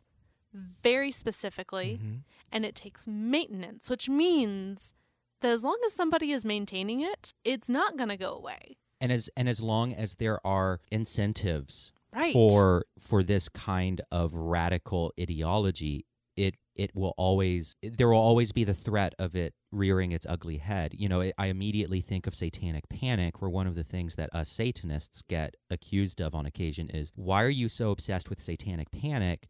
very specifically Mhm. and it takes maintenance, which means that as long as somebody is maintaining it, it's not going to go away. and as and as long as there are incentives Right. for for this kind of radical ideology it it will always there will always be the threat of it rearing its ugly head you know i immediately think of satanic panic where one of the things that us satanists get accused of on occasion is why are you so obsessed with satanic panic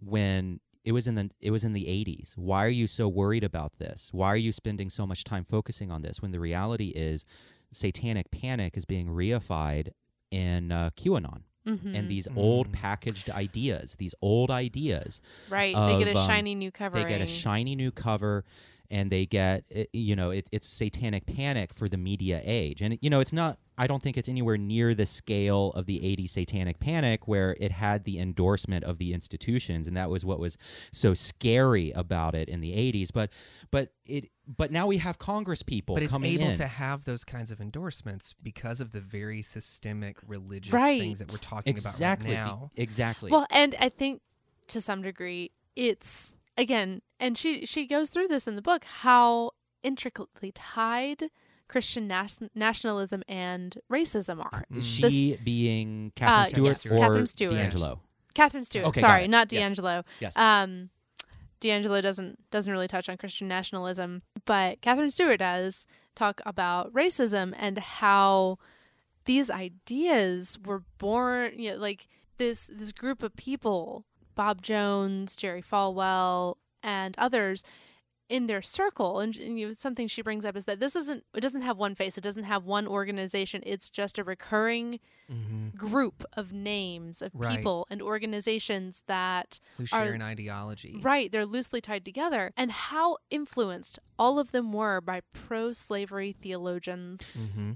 when it was in the it was in the 80s why are you so worried about this why are you spending so much time focusing on this when the reality is satanic panic is being reified in uh, QAnon. Mhm. And these old Mm. packaged ideas, these old ideas, right, they get of, a um, shiny new cover. they get a shiny new cover and they get eh, you know it, it's satanic panic for the media age. And you know it's not i don't think it's anywhere near the scale of the 80s satanic panic where it had the endorsement of the institutions and that was what was so scary about it in the 80s but but it but now we have congress people But it's coming able in. to have those kinds of endorsements because of the very systemic religious Right. things that we're talking exactly about right now. exactly. Well, and I think to some degree it's again, and she she goes through this in the book how intricately tied Christian nas- nationalism and racism are. Mm. she being Uh, Katherine Stewart yes, or Katherine Stewart. DiAngelo Katherine Stewart, Okay, sorry, not Yes. DiAngelo. yes Um, DiAngelo doesn't doesn't really touch on Christian nationalism, but Katherine Stewart does talk about racism and how these ideas were born. You know, like this this group of people, Bob Jones, Jerry Falwell, and others in their circle and, and you know, something she brings up is that this isn't it doesn't have one face it doesn't have one organization it's just a recurring Mhm. group of names of Right. people and organizations that Who are- share an ideology. Right, they're loosely tied together. And how influenced all of them were by pro slavery theologians. Mm-hmm.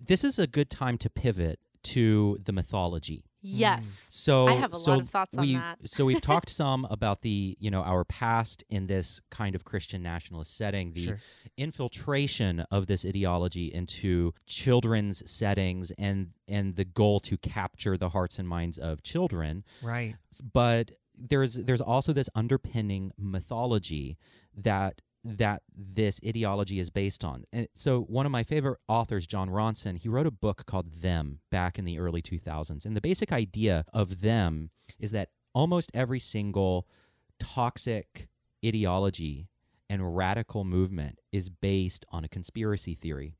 this is a good time to pivot to the mythology Mm. Yes. So I have a lot so of thoughts on that. so we've talked some about the you know our past in this kind of Christian nationalist setting, the Sure. infiltration of this ideology into children's settings, and and the goal to capture the hearts and minds of children. Right. But there's there's also this underpinning mythology that that this ideology is based on. And so one of my favorite authors, Jon Ronson, he wrote a book called Them back in the early 2000s. And the basic idea of them is that almost every single toxic ideology and radical movement is based on a conspiracy theory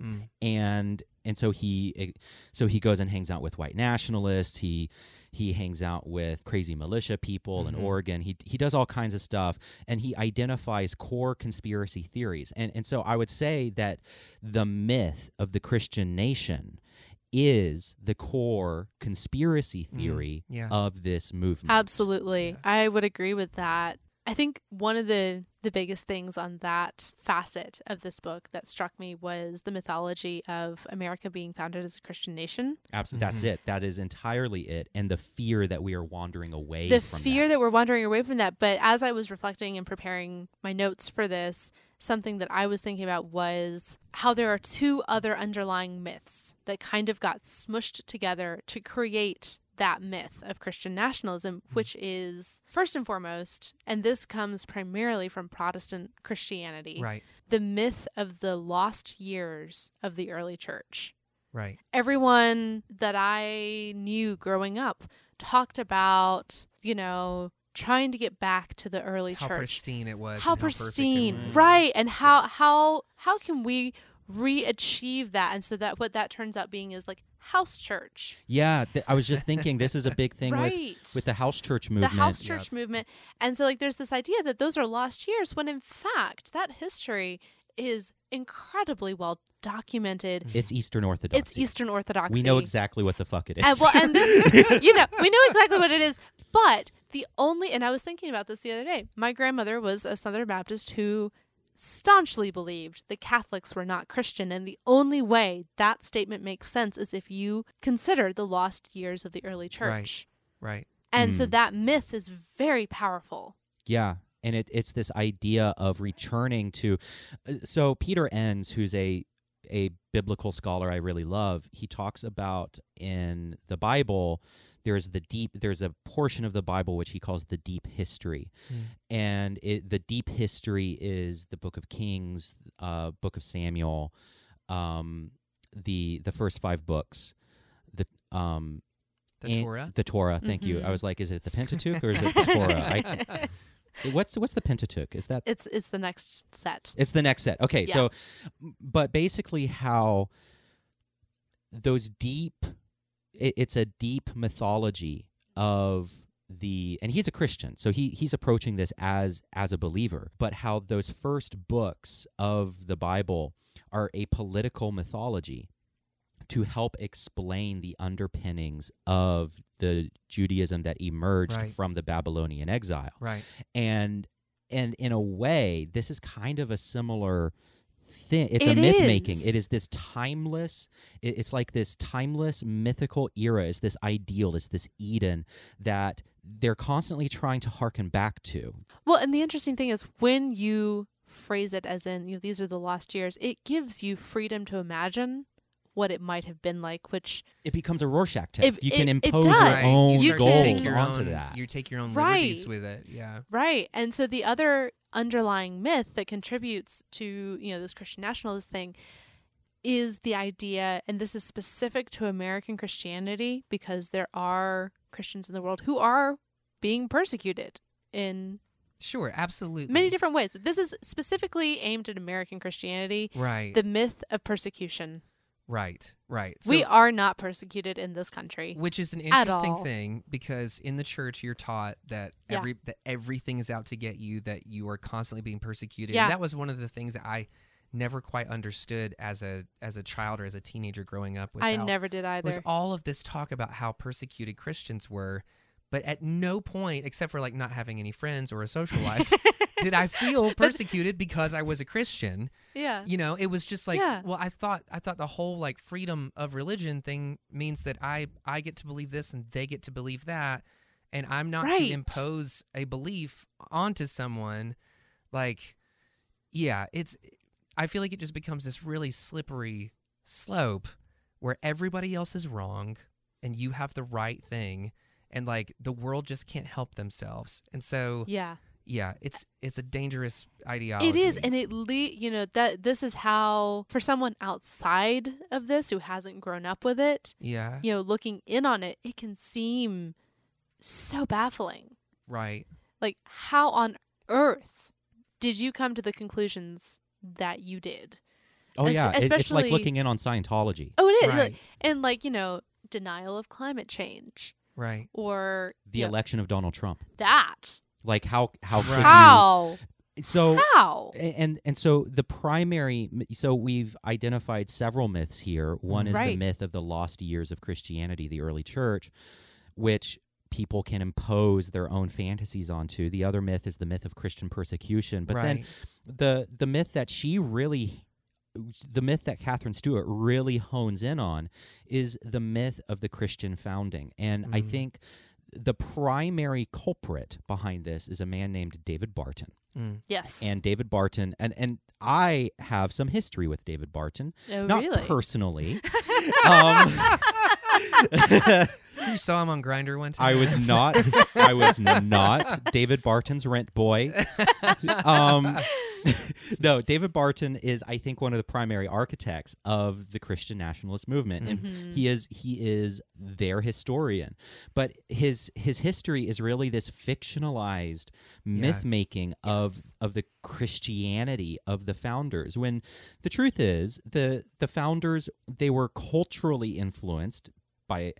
Mm. and and so he eh, so he goes and hangs out with white nationalists he he hangs out with crazy militia people in Mhm. Oregon he he does all kinds of stuff and he identifies core conspiracy theories and and so I would say that the myth of the Christian nation is the core conspiracy Mm, theory yeah. of this movement Absolutely. I would agree with that. I think one of the the biggest things on that facet of this book that struck me was the mythology of America being founded as a Christian nation. Absolutely, that's Mhm. it. That is entirely it, and the fear that we are wandering away the from fear that. that. we're wandering away from that. But as I was reflecting and preparing my notes for this, something that I was thinking about was how there are two other underlying myths that kind of got smushed together to create that myth of Christian nationalism, hmm. which is first and foremost, and this comes primarily from Protestant Christianity, Right. the myth of the lost years of the early church Right. everyone that I knew growing up talked about, you know, trying to get back to the early How church. How pristine it was. how and perfect it pristine, was. right? And how how how can we re-achieve that? And so that what that turns out being is like house church, Yeah, th- I was just thinking this is a big thing with right? with the house church movement. the house Yep. church movement, and so like there's this idea that those are lost years, when in fact that history is incredibly well documented. It's Eastern Orthodox. It's Eastern Orthodoxy. We know exactly what the fuck it is. And, well, and this, you know, we know exactly what it is. But the only, and I was thinking about this the other day. My grandmother was a Southern Baptist who staunchly believed that Catholics were not Christian, and the only way that statement makes sense is if you consider the lost years of the early church. Right. Right. And so Mm. that myth is very powerful. yeah, and it, it's this idea of returning to. uh, So Peter Enns, who's a a biblical scholar I really love, he talks about in the Bible. There's the deep. There's a portion of the Bible which he calls the deep history, Mm. and it, the deep history is the Book of Kings, uh, Book of Samuel, um, the the first five books, the um, The Torah. The Torah. Thank you. I Mhm. was like, is it the Pentateuch or is it the Torah? I, what's what's the Pentateuch? Is that It's it's the next set. it's the next set? Okay, Yeah. so but basically how those deep, it, it's a deep mythology of the and he's a christian so he he's approaching this as as a believer but how those first books of the bible are a political mythology to help explain the underpinnings of the Judaism that emerged Right. from the Babylonian exile. Right. And and in a way, this is kind of a similar thing. It's a It myth making. It is this timeless. it- It's like this timeless mythical era. Is this ideal? Is this Eden that they're constantly trying to harken back to? Well, and the interesting thing is when you phrase it as in, you know, these are the lost years, it gives you freedom to imagine what it might have been like, which It becomes a Rorschach test. It- you can it- it impose your Right. own you You start to take goals your onto own, that. You take your own Right. liberties with it. Yeah. right. And so the other underlying myth that contributes to, you know, this Christian nationalist thing is the idea, and this is specific to American Christianity because there are Christians in the world who are being persecuted in Sure. Absolutely. many different ways. This is specifically aimed at American Christianity. Right. The myth of persecution. Right. Right. we are not persecuted in this country. Which is an interesting thing because in the church you're taught that Yeah. every that everything is out to get you, that you are constantly being persecuted. Yeah. And that was one of the things that I never quite understood as a as a child or as a teenager growing up. Was I how- never did either. was all of this talk about how persecuted Christians were, but at no point, except for like not having any friends or a social life, did I feel persecuted because I was a Christian yeah. you know it was just like Yeah. well i thought i thought the whole like freedom of religion thing means that i i get to believe this and they get to believe that and i'm not to impose a belief onto someone like yeah it's i feel like it just becomes this really slippery slope where everybody else is wrong and you have the right thing and like the world just can't help themselves and so Yeah. yeah it's it's a dangerous ideology It is, and it le- you know that this is how for someone outside of this who hasn't grown up with it, yeah you know, looking in on it, it can seem so baffling. right Like, how on earth did you come to the conclusions that you did? Oh Es- yeah, it- it's like looking in on Scientology. Oh, it is, Right. and like you know, denial of climate change Right. or The you know, election of Donald Trump. that. Like how how could How? you? So How? And and so the primary so we've identified several myths here one is the myth of the lost years of christianity the early church which people can impose their own fantasies onto the other myth is the myth of christian persecution but then the the myth that she really the myth that Katherine Stewart really hones in on is the myth of the Christian founding. And I Mm. think the primary culprit behind this is a man named David Barton. Mm. Yes. And David Barton, and, and I have some history with David Barton. oh, Not really? personally. um, You saw him on Grindr one time. I was not. I was not David Barton's rent boy. Um, no, David Barton is, I think, one of the primary architects of the Christian nationalist movement, and Mhm. he is he is their historian. But his his history is really this fictionalized myth making of Yes. of the Christianity of the founders. When the truth is, the the founders they were culturally influenced by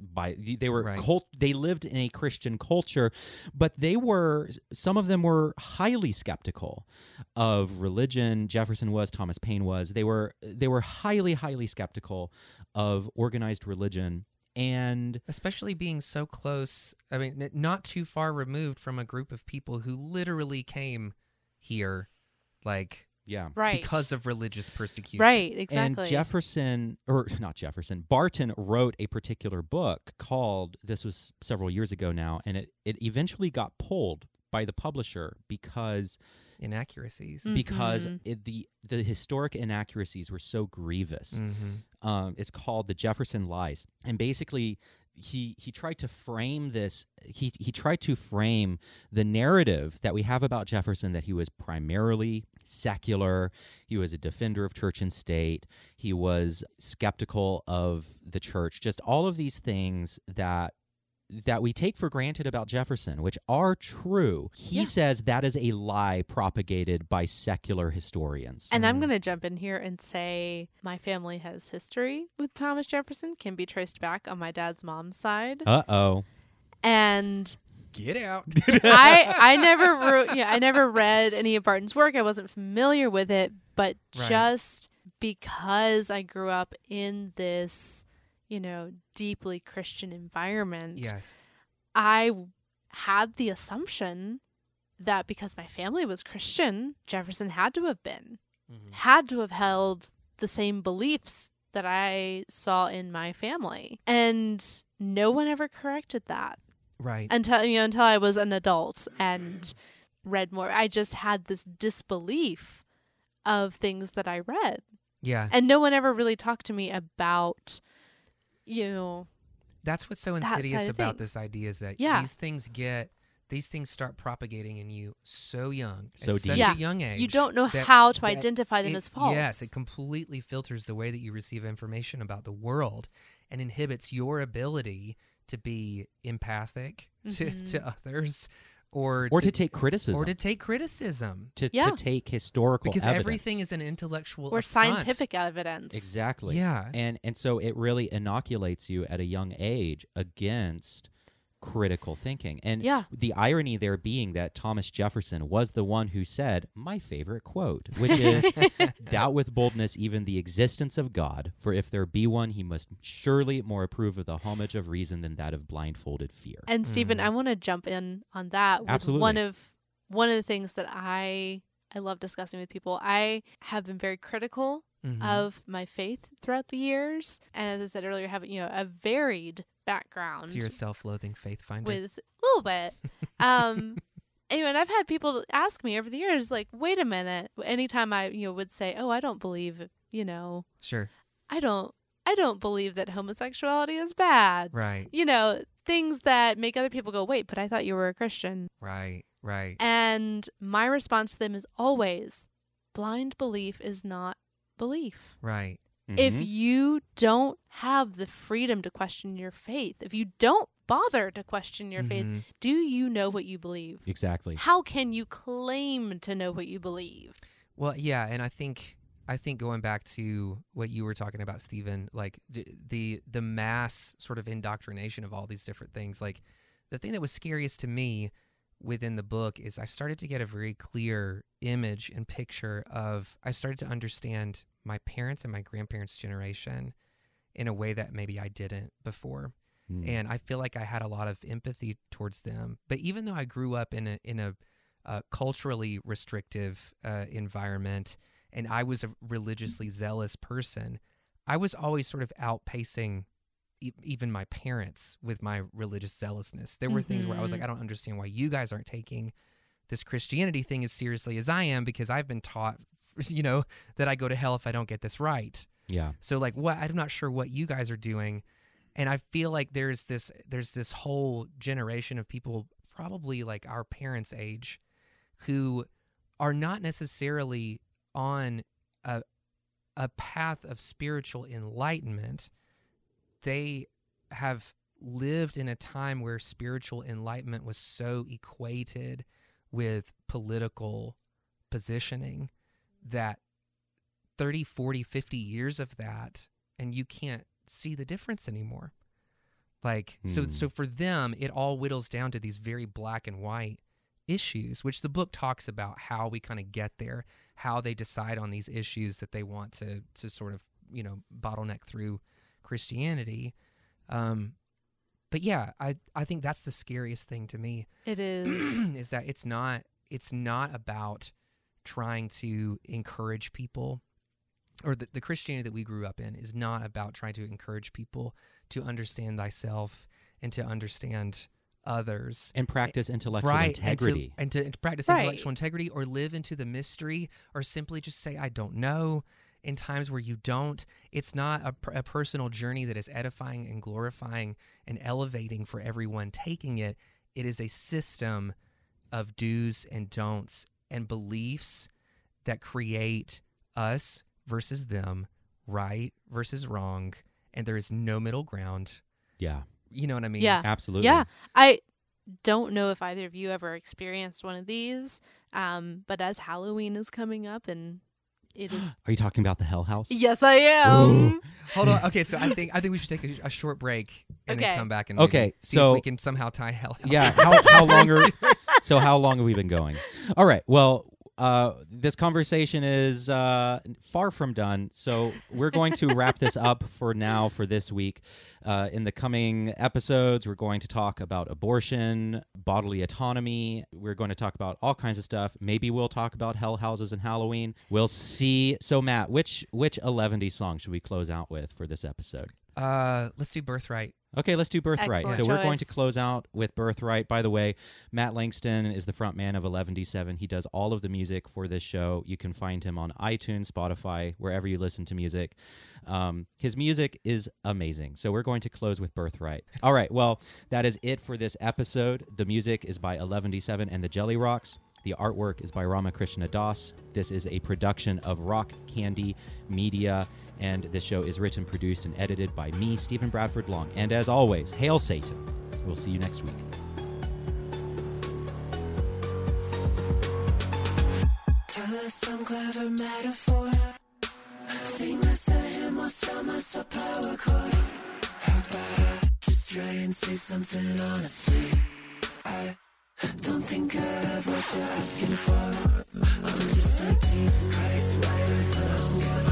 by they were Right. cult they lived in a Christian culture, but they were some of them were highly skeptical of religion. Jefferson was, Thomas Paine was. They were they were highly highly skeptical of organized religion and Especially being so close. I mean, not too far removed from a group of people who literally came here, like yeah. right. because of religious persecution. right. Exactly. And Jefferson, or not Jefferson, Barton wrote a particular book called, this was several years ago now, and it, it eventually got pulled by the publisher because Inaccuracies. Mm. because Mhm. it, the the historic inaccuracies were so grievous. Mm-hmm. Um, it's called the Jefferson Lies, and basically he he tried to frame this. He he tried to frame the narrative that we have about Jefferson that he was primarily secular. He was a defender of church and state. He was skeptical of the church. Just all of these things that that we take for granted about Jefferson, which are true. He Yeah. says that is a lie propagated by secular historians. And I'm Mhm. going to jump in here and say my family has history with Thomas Jefferson, can be traced back on my dad's mom's side. Uh oh. And Get out. I I never wrote, yeah, I never read any of Barton's work. I wasn't familiar with it, but Right. just because I grew up in this, you know, deeply Christian environment, Yes. I had the assumption that because my family was Christian, Jefferson had to have been, Mhm. had to have held the same beliefs that I saw in my family. And no one ever corrected that Right. until you know until I was an adult and read more. I just had this disbelief of things that I read. yeah. And no one ever really talked to me about you know That's what's so insidious side about things. this idea is that Yeah. these things get these things start propagating in you so young, So at such. Yeah. a young age. you don't know that- how to identify them it- as false. Yes, it completely filters the way that you receive information about the world and inhibits your ability to be empathic to, Mhm. to others or or to take criticism, or to take criticism to, Yeah. to take historical because evidence. everything is an intellectual or affront. scientific evidence. exactly Yeah. and and so it really inoculates you at a young age against critical thinking and Yeah. the irony there being that thomas jefferson was the one who said my favorite quote which is doubt with boldness even the existence of god for if there be one he must surely more approve of the homage of reason than that of blindfolded fear And Stephen, Mhm. I want to jump in on that. With Absolutely. One of one of the things that I I love discussing with people. I have been very critical Mhm. of my faith throughout the years, and as I said earlier, have you know a varied background so you're self-loathing faith finder. with a little bit. Um, anyway, and I've had people ask me over the years, like, wait a minute. Anytime I you know would say, oh, I don't believe, you know, sure. I don't, I don't believe that homosexuality is bad. Right. You know, things that make other people go, wait, but I thought you were a Christian. Right. Right. And my response to them is always blind belief is not belief. Right. If Mhm. you don't have the freedom to question your faith, if you don't bother to question your faith, Mhm. do you know what you believe? exactly How can you claim to know what you believe? Well, yeah, and I think I think going back to what you were talking about, Stephen, like d- the the mass sort of indoctrination of all these different things. Like the thing that was scariest to me within the book is I started to get a very clear image and picture of I started to understand my parents and my grandparents' generation in a way that maybe I didn't before Mm. and I feel like I had a lot of empathy towards them. But even though I grew up in a in a uh, culturally restrictive uh, environment, and I was a religiously zealous person, I was always sort of outpacing e- even my parents with my religious zealousness. There were things where I was like, Mhm. I don't understand why you guys aren't taking this Christianity thing as seriously as I am because I've been taught, you know, that I go to hell if I don't get this right. yeah So like what I'm not sure what you guys are doing. And I feel like there's this there's this whole generation of people probably like our parents' age who are not necessarily on a a path of spiritual enlightenment. They have lived in a time where spiritual enlightenment was so equated with political positioning that 30, 40, 50 years of that and you can't see the difference anymore. Like so Hmm. so for them it all whittles down to these very black and white issues which the book talks about how we kind of get there, how they decide on these issues that they want to to sort of, you know, bottleneck through Christianity. Um but yeah, I I think that's the scariest thing to me It is. is that it's not it's not about trying to encourage people or the, the christianity that we grew up in is not about trying to encourage people to understand thyself and to understand others and practice intellectual right integrity and to, and to practice Right. intellectual integrity or live into the mystery or simply just say i don't know in times where you don't it's not a, a personal journey that is edifying and glorifying and elevating for everyone taking it. It is a system of do's and don'ts and beliefs that create us versus them right versus wrong and there is no middle ground. Yeah. You know what i mean? Yeah. absolutely. Yeah. I don't know if either of you ever experienced one of these, um, but as Halloween is coming up and it is. are you talking about the hell house yes, I am. Hold on. Okay, so I think I think we should take a, a short break and Okay. then come back and Okay, maybe see so- if we can somehow tie hell. House yeah how, how long are so how long have we been going all right well uh, this conversation is uh, far from done. So we're going to wrap this up for now for this week. Uh, in the coming episodes, we're going to talk about abortion, bodily autonomy. We're going to talk about all kinds of stuff. Maybe we'll talk about hell houses and Halloween. We'll see. So Matt, which which 11 song should we close out with for this episode? Uh, let's do Birthright. Okay, let's do Birthright. Excellent so we're going to close out with Birthright. By the way, Matt Langston is the front man of Eleventyseven. He does all of the music for this show. You can find him on iTunes, Spotify, wherever you listen to music. Um, his music is amazing. So we're going to close with Birthright. All right, well, that is it for this episode. The music is by Eleventyseven and the Jelly Rocks. The artwork is by Ramakrishna Das. This is a production of Rock Candy Media, and this show is written, produced, and edited by me, Stephen Bradford Long. And as always, hail Satan. We'll see you next week. some clever metaphor. A hymn, or strum, us a power chord. How about I just try and say something honestly? I don't think I have what you're asking for. I'm just like Jesus Christ, why is the hunger?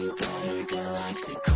you better go